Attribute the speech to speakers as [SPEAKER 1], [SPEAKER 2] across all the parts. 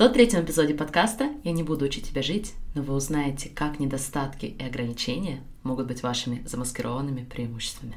[SPEAKER 1] 103-м эпизоде подкаста «Я не буду учить тебя жить», но вы узнаете, как недостатки и ограничения могут быть вашими замаскированными преимуществами.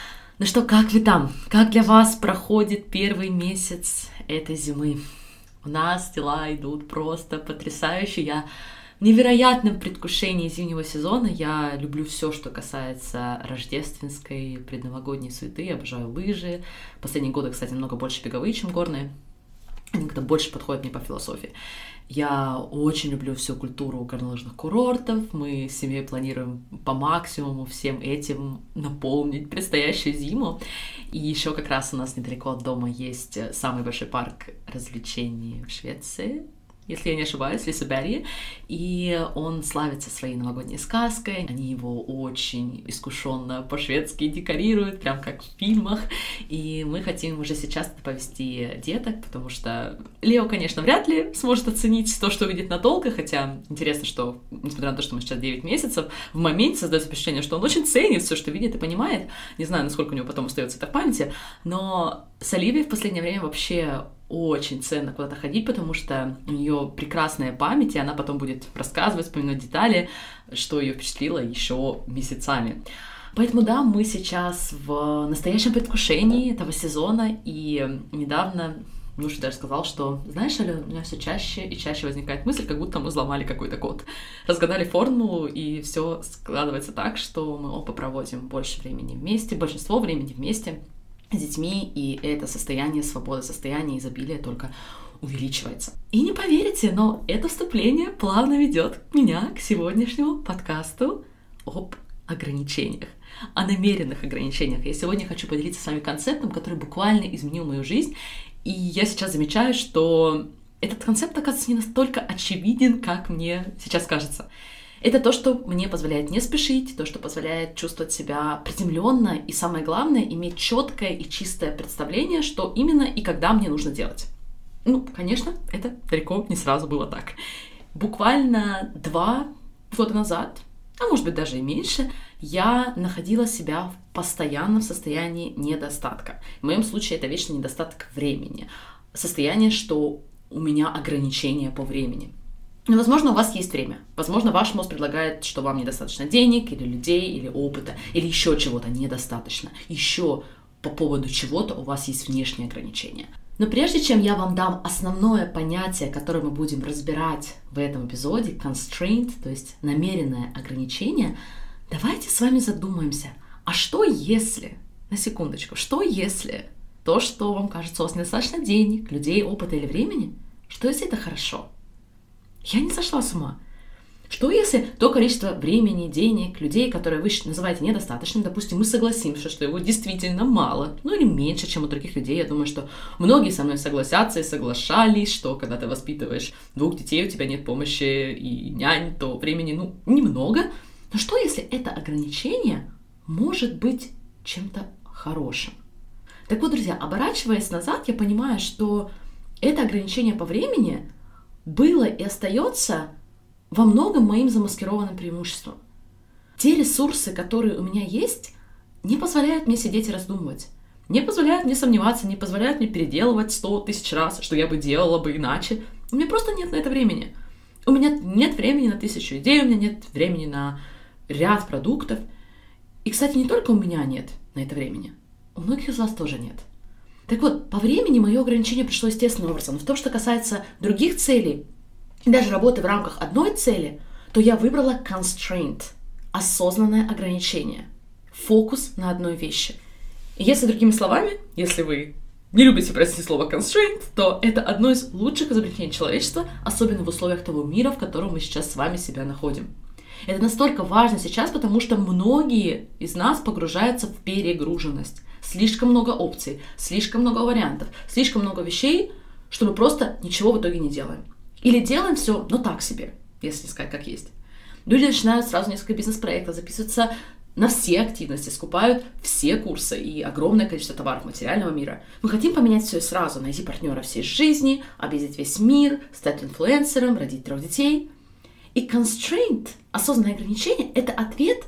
[SPEAKER 1] Ну что, как вы там? Как для вас проходит первый месяц этой зимы? У нас дела идут просто потрясающе. Я в невероятном предвкушении зимнего сезона. Я люблю все, что касается рождественской, предновогодней суеты. Я обожаю лыжи. Последние годы, кстати, много больше беговые, чем горные. Они как-то больше подходят мне по философии. Я очень люблю всю культуру горнолыжных курортов. Мы с семьей планируем по максимуму всем этим наполнить предстоящую зиму. И еще как раз у нас недалеко от дома есть самый большой парк развлечений в Швеции если я не ошибаюсь, Лисаберье, и он славится своей новогодней сказкой. Они его очень искушенно по-шведски декорируют, прям как в фильмах, и мы хотим уже сейчас повести деток, потому что Лео, конечно, вряд ли сможет оценить то, что видит надолго, хотя интересно, что, несмотря на то, что мы сейчас 9 месяцев, в моменте создается впечатление, что он очень ценит все, что видит и понимает. Не знаю, насколько у него потом остается это в памяти, но с Оливией в последнее время вообще очень ценно куда-то ходить, потому что у нее прекрасная память, и она потом будет рассказывать, вспоминать детали, что ее впечатлило еще месяцами. Поэтому да, мы сейчас в настоящем предвкушении этого сезона, и недавно муж даже сказал, что, знаешь, Аля, у меня все чаще и чаще возникает мысль, как будто мы взломали какой-то код. Разгадали формулу, и все складывается так, что мы оба проводим больше времени вместе, большинство времени вместе, с детьми, и это состояние свободы, состояние изобилия только увеличивается. И не поверите, но это вступление плавно ведет меня к сегодняшнему подкасту об ограничениях, о намеренных ограничениях. Я сегодня хочу поделиться с вами концептом, который буквально изменил мою жизнь, и я сейчас замечаю, что этот концепт, оказывается, не настолько очевиден, как мне сейчас кажется. Это то, что мне позволяет не спешить, то, что позволяет чувствовать себя приземленно и, самое главное, иметь четкое и чистое представление, что именно и когда мне нужно делать. Ну, конечно, это далеко не сразу было так. Буквально два года назад, а может быть даже и меньше, я находила себя в постоянном состоянии недостатка. В моем случае это вечный недостаток времени. Состояние, что у меня ограничения по времени. Но, возможно, у вас есть время. Возможно, ваш мозг предлагает, что вам недостаточно денег, или людей, или опыта, или еще чего-то недостаточно. Еще по поводу чего-то у вас есть внешние ограничения. Но прежде чем я вам дам основное понятие, которое мы будем разбирать в этом эпизоде, constraint, то есть намеренное ограничение, давайте с вами задумаемся, а что если, на секундочку, что если то, что вам кажется, у вас недостаточно денег, людей, опыта или времени, что если это хорошо? Я не сошла с ума. Что если то количество времени, денег, людей, которые вы называете недостаточным, допустим, мы согласимся, что его действительно мало, ну или меньше, чем у других людей. Я думаю, что многие со мной согласятся и соглашались, что когда ты воспитываешь двух детей, у тебя нет помощи и нянь, то времени, ну, немного. Но что если это ограничение может быть чем-то хорошим? Так вот, друзья, оборачиваясь назад, я понимаю, что это ограничение по времени – было и остается во многом моим замаскированным преимуществом. Те ресурсы, которые у меня есть, не позволяют мне сидеть и раздумывать. Не позволяют мне сомневаться, не позволяют мне переделывать сто тысяч раз, что я бы делала бы иначе. У меня просто нет на это времени. У меня нет времени на тысячу идей, у меня нет времени на ряд продуктов. И, кстати, не только у меня нет на это времени, у многих из вас тоже нет. Так вот, по времени мое ограничение пришло естественным образом. В том, что касается других целей, и даже работы в рамках одной цели, то я выбрала constraint, осознанное ограничение, фокус на одной вещи. И если другими словами, если вы не любите произнести слово constraint, то это одно из лучших изобретений человечества, особенно в условиях того мира, в котором мы сейчас с вами себя находим. Это настолько важно сейчас, потому что многие из нас погружаются в перегруженность слишком много опций, слишком много вариантов, слишком много вещей, что мы просто ничего в итоге не делаем. Или делаем все, но так себе, если сказать как есть. Люди начинают сразу несколько бизнес-проектов, записываться на все активности, скупают все курсы и огромное количество товаров материального мира. Мы хотим поменять все сразу, найти партнера всей жизни, объездить весь мир, стать инфлюенсером, родить трех детей. И constraint, осознанное ограничение, это ответ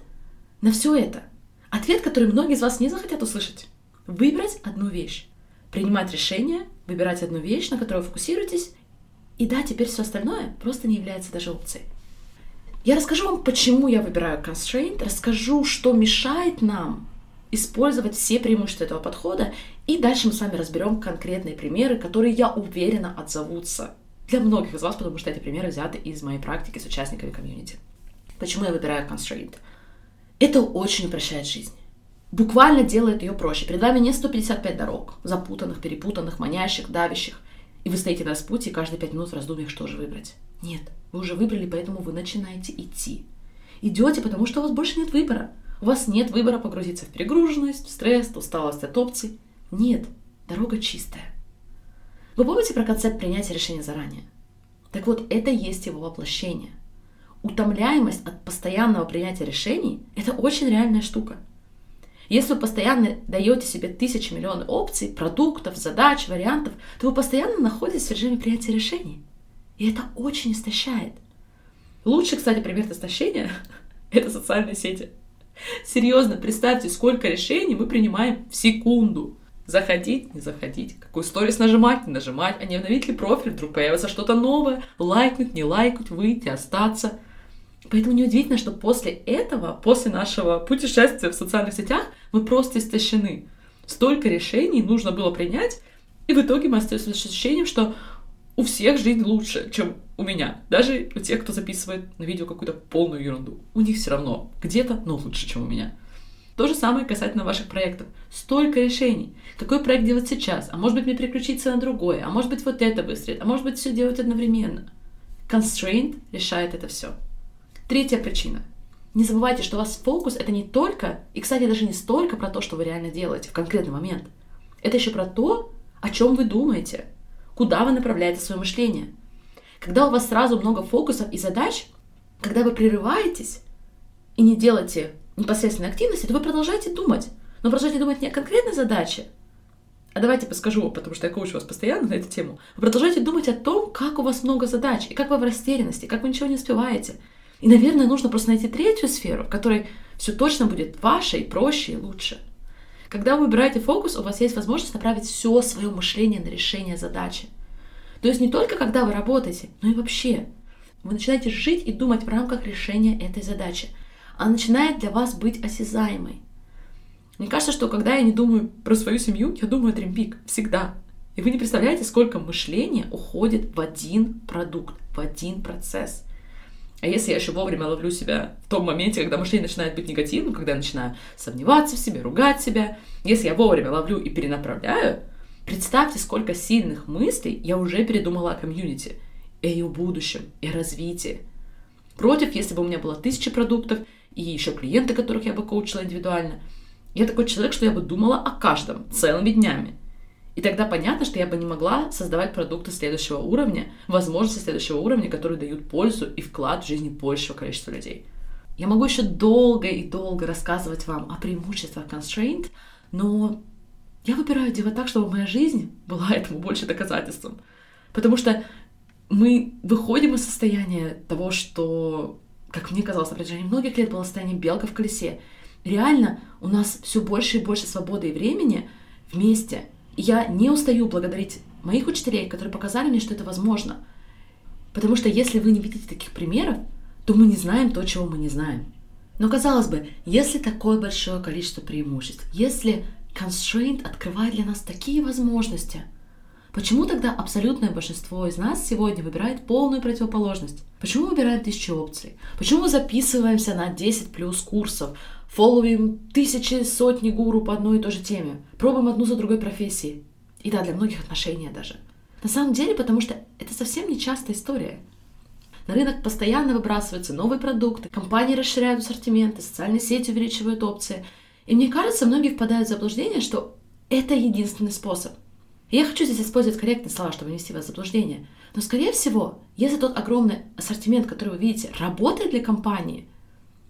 [SPEAKER 1] на все это. Ответ, который многие из вас не захотят услышать. Выбрать одну вещь. Принимать решение, выбирать одну вещь, на которую фокусируетесь, и да, теперь все остальное просто не является даже опцией. Я расскажу вам, почему я выбираю constraint, расскажу, что мешает нам использовать все преимущества этого подхода, и дальше мы с вами разберем конкретные примеры, которые, я уверена, отзовутся для многих из вас, потому что эти примеры взяты из моей практики с участниками комьюнити. Почему я выбираю constraint? Это очень упрощает жизнь. Буквально делает ее проще. Перед вами не 155 дорог, запутанных, перепутанных, манящих, давящих. И вы стоите на распутье и каждые пять минут в раздумьях, что же выбрать. Нет, вы уже выбрали, поэтому вы начинаете идти. Идете, потому что у вас больше нет выбора. У вас нет выбора погрузиться в перегруженность, в стресс, усталость от опций. Нет, дорога чистая. Вы помните про концепт принятия решения заранее? Так вот, это есть его воплощение. Утомляемость от постоянного принятия решений – это очень реальная штука. Если вы постоянно даете себе тысячи миллионов опций, продуктов, задач, вариантов, то вы постоянно находитесь в режиме принятия решений. И это очень истощает. Лучший, кстати, пример истощения – это социальные сети. Серьезно, представьте, сколько решений мы принимаем в секунду. Заходить, не заходить, какую сторис нажимать, не нажимать, а не обновить ли профиль, вдруг появится что-то новое, лайкнуть, не лайкнуть, выйти, остаться. Поэтому неудивительно, что после этого, после нашего путешествия в социальных сетях, мы просто истощены. Столько решений нужно было принять, и в итоге мы остаемся с ощущением, что у всех жизнь лучше, чем у меня. Даже у тех, кто записывает на видео какую-то полную ерунду. У них все равно где-то, но лучше, чем у меня. То же самое касательно ваших проектов. Столько решений. Какой проект делать сейчас? А может быть мне переключиться на другое? А может быть вот это выстрелит? А может быть все делать одновременно? Constraint решает это все. Третья причина. Не забывайте, что у вас фокус это не только, и, кстати, даже не столько про то, что вы реально делаете в конкретный момент. Это еще про то, о чем вы думаете, куда вы направляете свое мышление. Когда у вас сразу много фокусов и задач, когда вы прерываетесь и не делаете непосредственной активности, то вы продолжаете думать. Но продолжаете думать не о конкретной задаче, а давайте подскажу, потому что я коучу вас постоянно на эту тему. Вы продолжаете думать о том, как у вас много задач, и как вы в растерянности, как вы ничего не успеваете. И, наверное, нужно просто найти третью сферу, в которой все точно будет вашей, проще и лучше. Когда вы выбираете фокус, у вас есть возможность направить все свое мышление на решение задачи. То есть не только когда вы работаете, но и вообще. Вы начинаете жить и думать в рамках решения этой задачи. Она начинает для вас быть осязаемой. Мне кажется, что когда я не думаю про свою семью, я думаю о Dream Всегда. И вы не представляете, сколько мышления уходит в один продукт, в один процесс. А если я еще вовремя ловлю себя в том моменте, когда мышление начинает быть негативным, когда я начинаю сомневаться в себе, ругать себя, если я вовремя ловлю и перенаправляю, представьте, сколько сильных мыслей я уже передумала о комьюнити, о ее будущем, и развитии. Против, если бы у меня было тысячи продуктов и еще клиенты, которых я бы коучила индивидуально, я такой человек, что я бы думала о каждом целыми днями – и тогда понятно, что я бы не могла создавать продукты следующего уровня, возможности следующего уровня, которые дают пользу и вклад в жизни большего количества людей. Я могу еще долго и долго рассказывать вам о преимуществах constraint, но я выбираю делать так, чтобы моя жизнь была этому больше доказательством. Потому что мы выходим из состояния того, что, как мне казалось, на протяжении многих лет было состояние белка в колесе. Реально у нас все больше и больше свободы и времени вместе — я не устаю благодарить моих учителей, которые показали мне, что это возможно. Потому что если вы не видите таких примеров, то мы не знаем то, чего мы не знаем. Но казалось бы, если такое большое количество преимуществ, если constraint открывает для нас такие возможности, почему тогда абсолютное большинство из нас сегодня выбирает полную противоположность? Почему выбираем тысячи опций? Почему мы записываемся на 10 плюс курсов, фолловим тысячи, сотни гуру по одной и той же теме, пробуем одну за другой профессии. И да, для многих отношения даже. На самом деле, потому что это совсем не частая история. На рынок постоянно выбрасываются новые продукты, компании расширяют ассортименты, социальные сети увеличивают опции. И мне кажется, многие впадают в заблуждение, что это единственный способ. Я хочу здесь использовать корректные слова, чтобы ввести вас в заблуждение. Но, скорее всего, если тот огромный ассортимент, который вы видите, работает для компании,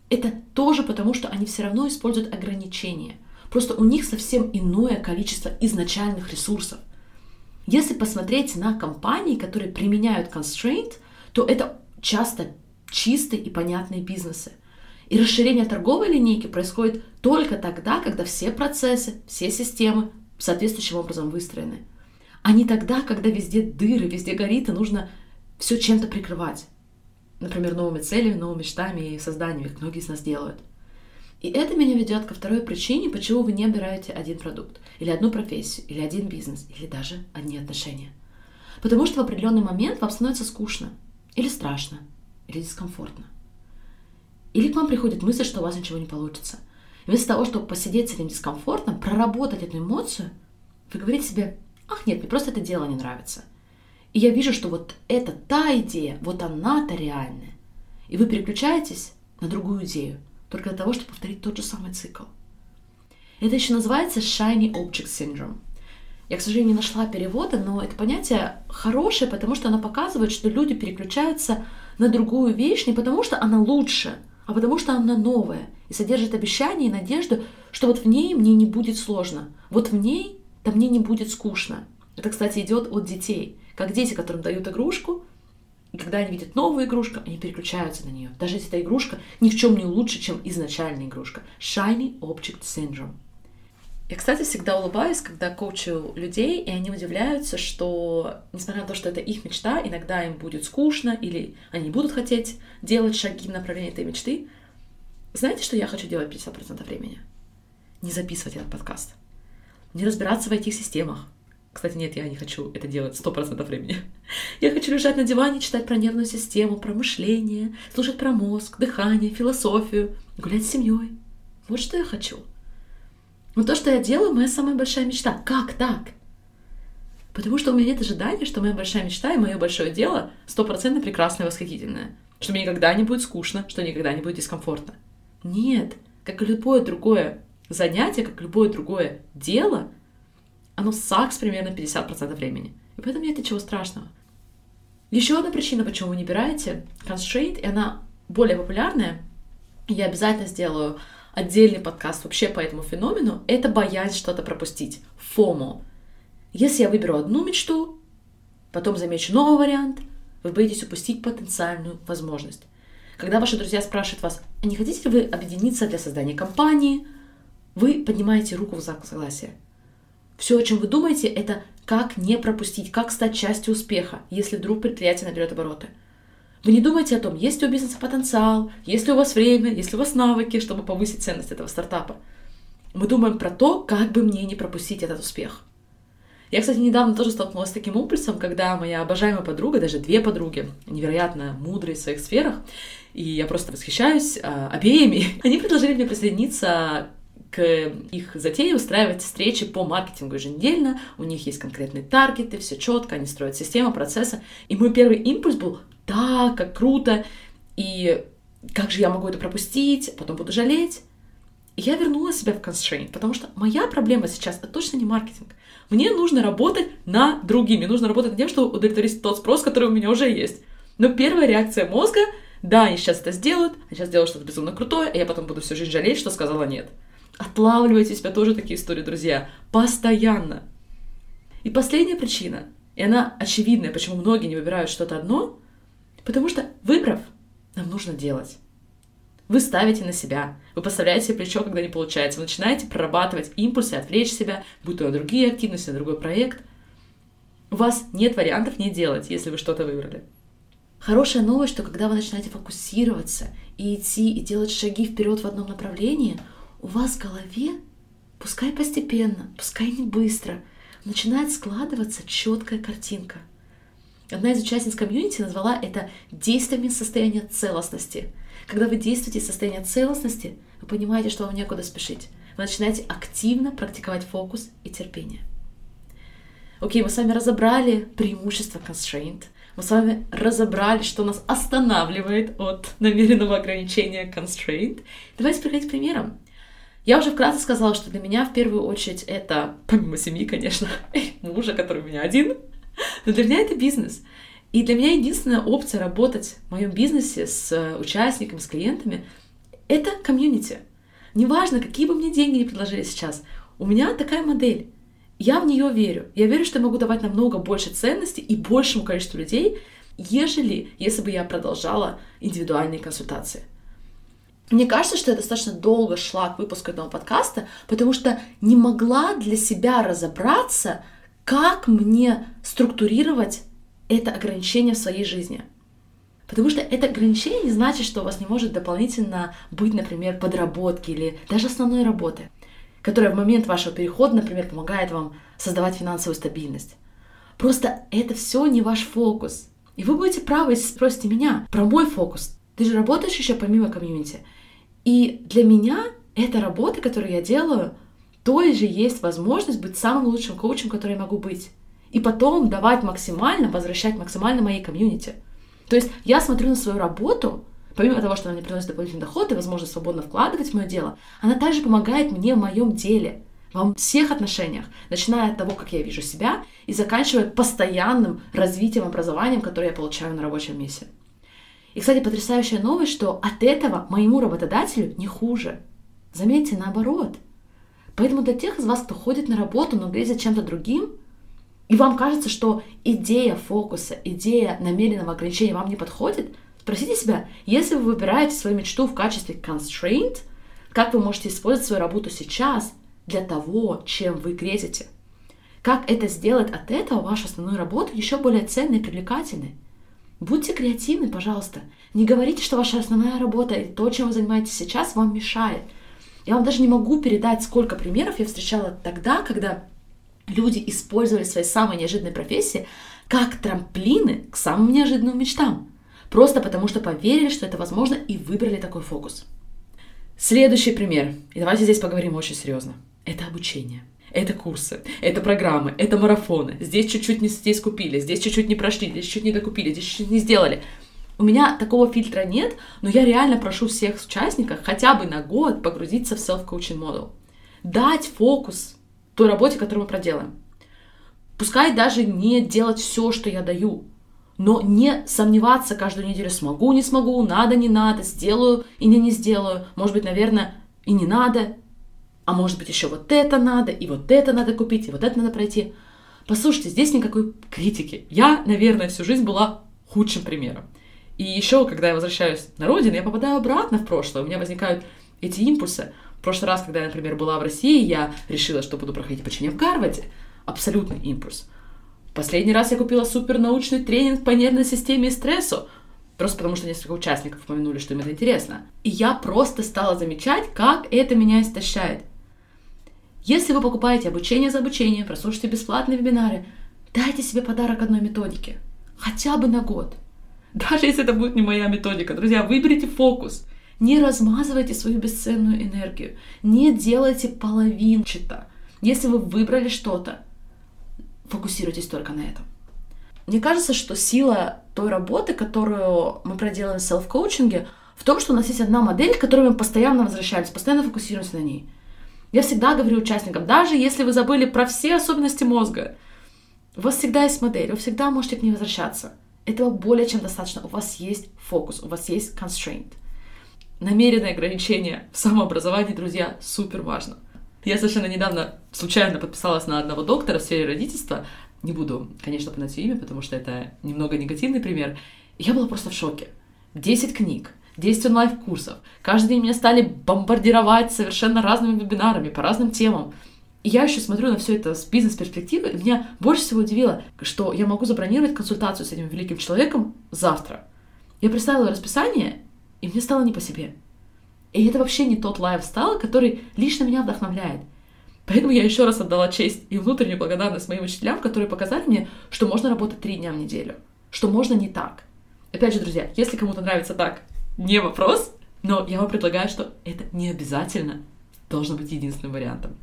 [SPEAKER 1] это тоже потому, что они все равно используют ограничения. Просто у них совсем иное количество изначальных ресурсов. Если посмотреть на компании, которые применяют constraint, то это часто чистые и понятные бизнесы. И расширение торговой линейки происходит только тогда, когда все процессы, все системы соответствующим образом выстроены. А не тогда, когда везде дыры, везде горит, и нужно все чем-то прикрывать. Например, новыми целями, новыми мечтами и созданием их многие из нас делают. И это меня ведет ко второй причине, почему вы не выбираете один продукт, или одну профессию, или один бизнес, или даже одни отношения. Потому что в определенный момент вам становится скучно, или страшно, или дискомфортно. Или к вам приходит мысль, что у вас ничего не получится. И вместо того, чтобы посидеть с этим дискомфортом, проработать эту эмоцию, вы говорите себе, ах нет, мне просто это дело не нравится. И я вижу, что вот это та идея, вот она-то реальная. И вы переключаетесь на другую идею – только для того, чтобы повторить тот же самый цикл. Это еще называется Shiny Object Syndrome. Я, к сожалению, не нашла перевода, но это понятие хорошее, потому что оно показывает, что люди переключаются на другую вещь не потому, что она лучше, а потому что она новая и содержит обещание и надежду, что вот в ней мне не будет сложно, вот в ней то мне не будет скучно. Это, кстати, идет от детей. Как дети, которым дают игрушку, и когда они видят новую игрушку, они переключаются на нее. Даже если эта игрушка ни в чем не лучше, чем изначальная игрушка. Shiny Object Syndrome. Я, кстати, всегда улыбаюсь, когда коучу людей, и они удивляются, что, несмотря на то, что это их мечта, иногда им будет скучно, или они будут хотеть делать шаги в направлении этой мечты. Знаете, что я хочу делать 50% времени? Не записывать этот подкаст. Не разбираться в этих-системах. Кстати, нет, я не хочу это делать сто процентов времени. Я хочу лежать на диване, читать про нервную систему, про мышление, слушать про мозг, дыхание, философию, гулять с семьей. Вот что я хочу. Но то, что я делаю, моя самая большая мечта. Как так? Потому что у меня нет ожидания, что моя большая мечта и мое большое дело стопроцентно прекрасное и восхитительное. Что мне никогда не будет скучно, что никогда не будет дискомфортно. Нет, как и любое другое занятие, как любое другое дело — оно сакс примерно 50% времени. И поэтому нет ничего страшного. Еще одна причина, почему вы не бираете constraint, и она более популярная, я обязательно сделаю отдельный подкаст вообще по этому феномену, это боязнь что-то пропустить. FOMO. Если я выберу одну мечту, потом замечу новый вариант, вы боитесь упустить потенциальную возможность. Когда ваши друзья спрашивают вас, а не хотите ли вы объединиться для создания компании, вы поднимаете руку в знак согласия. Все, о чем вы думаете, это как не пропустить, как стать частью успеха, если вдруг предприятие наберет обороты. Вы не думаете о том, есть ли у бизнеса потенциал, есть ли у вас время, есть ли у вас навыки, чтобы повысить ценность этого стартапа. Мы думаем про то, как бы мне не пропустить этот успех. Я, кстати, недавно тоже столкнулась с таким импульсом, когда моя обожаемая подруга, даже две подруги, невероятно мудрые в своих сферах, и я просто восхищаюсь э, обеими, они предложили мне присоединиться к их затее устраивать встречи по маркетингу еженедельно, у них есть конкретные таргеты, все четко, они строят систему, процессы. И мой первый импульс был, так, как круто, и как же я могу это пропустить, потом буду жалеть. Я вернула себя в constraint, потому что моя проблема сейчас это точно не маркетинг. Мне нужно работать над другими, нужно работать над тем, чтобы удовлетворить тот спрос, который у меня уже есть. Но первая реакция мозга, да, они сейчас это сделают, они сейчас сделают что-то безумно крутое, и я потом буду всю жизнь жалеть, что сказала нет. Отлавливайте себя тоже такие истории, друзья. Постоянно. И последняя причина, и она очевидная, почему многие не выбирают что-то одно, потому что, выбрав, нам нужно делать. Вы ставите на себя, вы поставляете себе плечо, когда не получается, вы начинаете прорабатывать импульсы, отвлечь себя, будь то на другие активности, на другой проект. У вас нет вариантов не делать, если вы что-то выбрали. Хорошая новость, что когда вы начинаете фокусироваться и идти и делать шаги вперед в одном направлении – у вас в голове, пускай постепенно, пускай не быстро, начинает складываться четкая картинка. Одна из участниц комьюнити назвала это действиями состояния целостности. Когда вы действуете из состояния целостности, вы понимаете, что вам некуда спешить. Вы начинаете активно практиковать фокус и терпение. Окей, мы с вами разобрали преимущества constraint. Мы с вами разобрали, что нас останавливает от намеренного ограничения constraint. Давайте переходить к примерам. Я уже вкратце сказала, что для меня в первую очередь это, помимо семьи, конечно, мужа, который у меня один, но для меня это бизнес. И для меня единственная опция работать в моем бизнесе с э, участниками, с клиентами — это комьюнити. Неважно, какие бы мне деньги не предложили сейчас, у меня такая модель. Я в нее верю. Я верю, что я могу давать намного больше ценностей и большему количеству людей, ежели если бы я продолжала индивидуальные консультации. Мне кажется, что я достаточно долго шла к выпуску этого подкаста, потому что не могла для себя разобраться, как мне структурировать это ограничение в своей жизни. Потому что это ограничение не значит, что у вас не может дополнительно быть, например, подработки или даже основной работы которая в момент вашего перехода, например, помогает вам создавать финансовую стабильность. Просто это все не ваш фокус. И вы будете правы, если спросите меня про мой фокус. Ты же работаешь еще помимо комьюнити. И для меня эта работа, которую я делаю, той же есть возможность быть самым лучшим коучем, который я могу быть. И потом давать максимально, возвращать максимально моей комьюнити. То есть я смотрю на свою работу Помимо того, что она мне приносит дополнительный доход и возможность свободно вкладывать в мое дело, она также помогает мне в моем деле, во всех отношениях, начиная от того, как я вижу себя, и заканчивая постоянным развитием образованием, которое я получаю на рабочем месте. И, кстати, потрясающая новость, что от этого моему работодателю не хуже. Заметьте, наоборот. Поэтому для тех из вас, кто ходит на работу, но грезит чем-то другим, и вам кажется, что идея фокуса, идея намеренного ограничения вам не подходит, Спросите себя, если вы выбираете свою мечту в качестве constraint, как вы можете использовать свою работу сейчас для того, чем вы грезите? Как это сделать от этого вашу основную работу еще более ценной и привлекательной? Будьте креативны, пожалуйста. Не говорите, что ваша основная работа и то, чем вы занимаетесь сейчас, вам мешает. Я вам даже не могу передать, сколько примеров я встречала тогда, когда люди использовали свои самые неожиданные профессии как трамплины к самым неожиданным мечтам. Просто потому, что поверили, что это возможно, и выбрали такой фокус. Следующий пример. И давайте здесь поговорим очень серьезно. Это обучение. Это курсы, это программы, это марафоны. Здесь чуть-чуть не здесь купили, здесь чуть-чуть не прошли, здесь чуть не докупили, здесь чуть-чуть не сделали. У меня такого фильтра нет, но я реально прошу всех участников хотя бы на год погрузиться в self-coaching model. Дать фокус той работе, которую мы проделаем. Пускай даже не делать все, что я даю, но не сомневаться каждую неделю, смогу, не смогу, надо, не надо, сделаю и не не сделаю, может быть, наверное, и не надо, а может быть, еще вот это надо, и вот это надо купить, и вот это надо пройти. Послушайте, здесь никакой критики. Я, наверное, всю жизнь была худшим примером. И еще, когда я возвращаюсь на родину, я попадаю обратно в прошлое, у меня возникают эти импульсы. В прошлый раз, когда я, например, была в России, я решила, что буду проходить обучение в Гарварде. Абсолютный импульс. Последний раз я купила супернаучный тренинг по нервной системе и стрессу, просто потому что несколько участников упомянули, что им это интересно. И я просто стала замечать, как это меня истощает. Если вы покупаете обучение за обучение, прослушайте бесплатные вебинары, дайте себе подарок одной методики. Хотя бы на год. Даже если это будет не моя методика. Друзья, выберите фокус. Не размазывайте свою бесценную энергию. Не делайте половинчато. Если вы выбрали что-то, фокусируйтесь только на этом. Мне кажется, что сила той работы, которую мы проделаем в селф-коучинге, в том, что у нас есть одна модель, к которой мы постоянно возвращаемся, постоянно фокусируемся на ней. Я всегда говорю участникам, даже если вы забыли про все особенности мозга, у вас всегда есть модель, вы всегда можете к ней возвращаться. Этого более чем достаточно. У вас есть фокус, у вас есть constraint. Намеренное ограничение в самообразовании, друзья, супер важно. Я совершенно недавно случайно подписалась на одного доктора в сфере родительства. Не буду, конечно, упоминать имя, потому что это немного негативный пример. я была просто в шоке. 10 книг, 10 онлайн-курсов. Каждый день меня стали бомбардировать совершенно разными вебинарами по разным темам. И я еще смотрю на все это с бизнес-перспективы, и меня больше всего удивило, что я могу забронировать консультацию с этим великим человеком завтра. Я представила расписание, и мне стало не по себе. И это вообще не тот лайфстайл, который лично меня вдохновляет. Поэтому я еще раз отдала честь и внутреннюю благодарность моим учителям, которые показали мне, что можно работать три дня в неделю, что можно не так. Опять же, друзья, если кому-то нравится так, не вопрос, но я вам предлагаю, что это не обязательно должно быть единственным вариантом.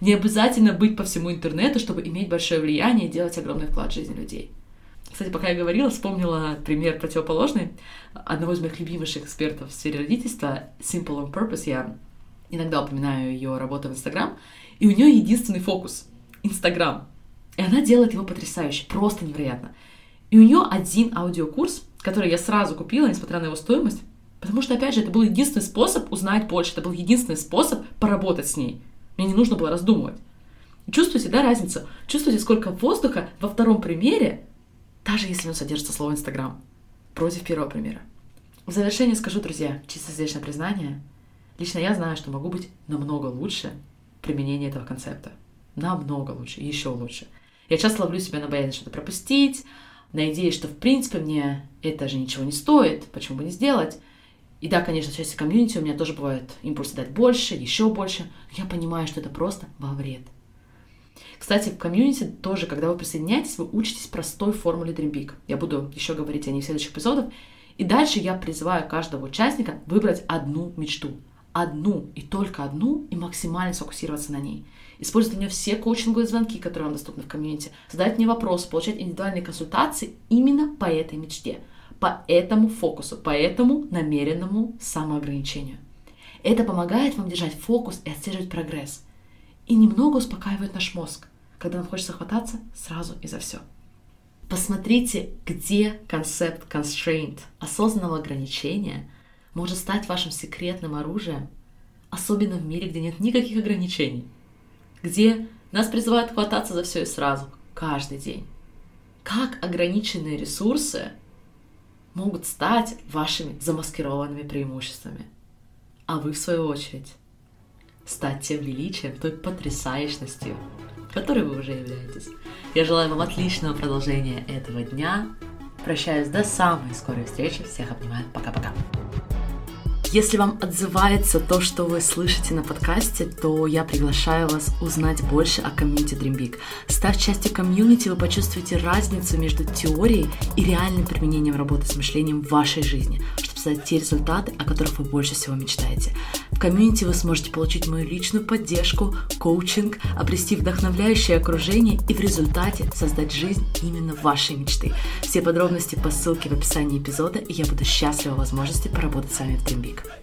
[SPEAKER 1] Не обязательно быть по всему интернету, чтобы иметь большое влияние и делать огромный вклад в жизнь людей. Кстати, пока я говорила, вспомнила пример противоположный одного из моих любимейших экспертов в сфере родительства, Simple on Purpose. Я иногда упоминаю ее работу в Инстаграм, и у нее единственный фокус — Инстаграм. И она делает его потрясающе, просто невероятно. И у нее один аудиокурс, который я сразу купила, несмотря на его стоимость, потому что, опять же, это был единственный способ узнать больше, это был единственный способ поработать с ней. Мне не нужно было раздумывать. Чувствуете, да, разницу? Чувствуете, сколько воздуха во втором примере, даже если он содержится слово Инстаграм, против первого примера. В завершение скажу, друзья, чисто сердечное признание. Лично я знаю, что могу быть намного лучше в этого концепта. Намного лучше, еще лучше. Я часто ловлю себя на боязни что-то пропустить, на идее, что в принципе мне это же ничего не стоит, почему бы не сделать. И да, конечно, в части комьюнити у меня тоже бывает импульсы дать больше, еще больше, но я понимаю, что это просто во вред. Кстати, в комьюнити тоже, когда вы присоединяетесь, вы учитесь простой формуле Dream Big. Я буду еще говорить о ней в следующих эпизодах. И дальше я призываю каждого участника выбрать одну мечту. Одну и только одну, и максимально сфокусироваться на ней. Использовать для нее все коучинговые звонки, которые вам доступны в комьюнити. Задать мне вопросы, получать индивидуальные консультации именно по этой мечте, по этому фокусу, по этому намеренному самоограничению. Это помогает вам держать фокус и отслеживать прогресс. И немного успокаивает наш мозг когда нам хочется хвататься сразу и за все. Посмотрите, где концепт constraint, осознанного ограничения, может стать вашим секретным оружием, особенно в мире, где нет никаких ограничений, где нас призывают хвататься за все и сразу, каждый день. Как ограниченные ресурсы могут стать вашими замаскированными преимуществами. А вы, в свою очередь, стать тем величием, той потрясающностью, которой вы уже являетесь. Я желаю вам отличного продолжения этого дня. Прощаюсь до самой скорой встречи. Всех обнимаю. Пока-пока. Если вам отзывается то, что вы слышите на подкасте, то я приглашаю вас узнать больше о комьюнити Dream Big. Став частью комьюнити, вы почувствуете разницу между теорией и реальным применением работы с мышлением в вашей жизни, чтобы создать те результаты, о которых вы больше всего мечтаете. В комьюнити вы сможете получить мою личную поддержку, коучинг, обрести вдохновляющее окружение и в результате создать жизнь именно вашей мечты. Все подробности по ссылке в описании эпизода, и я буду счастлива возможности поработать с вами в Dream Big.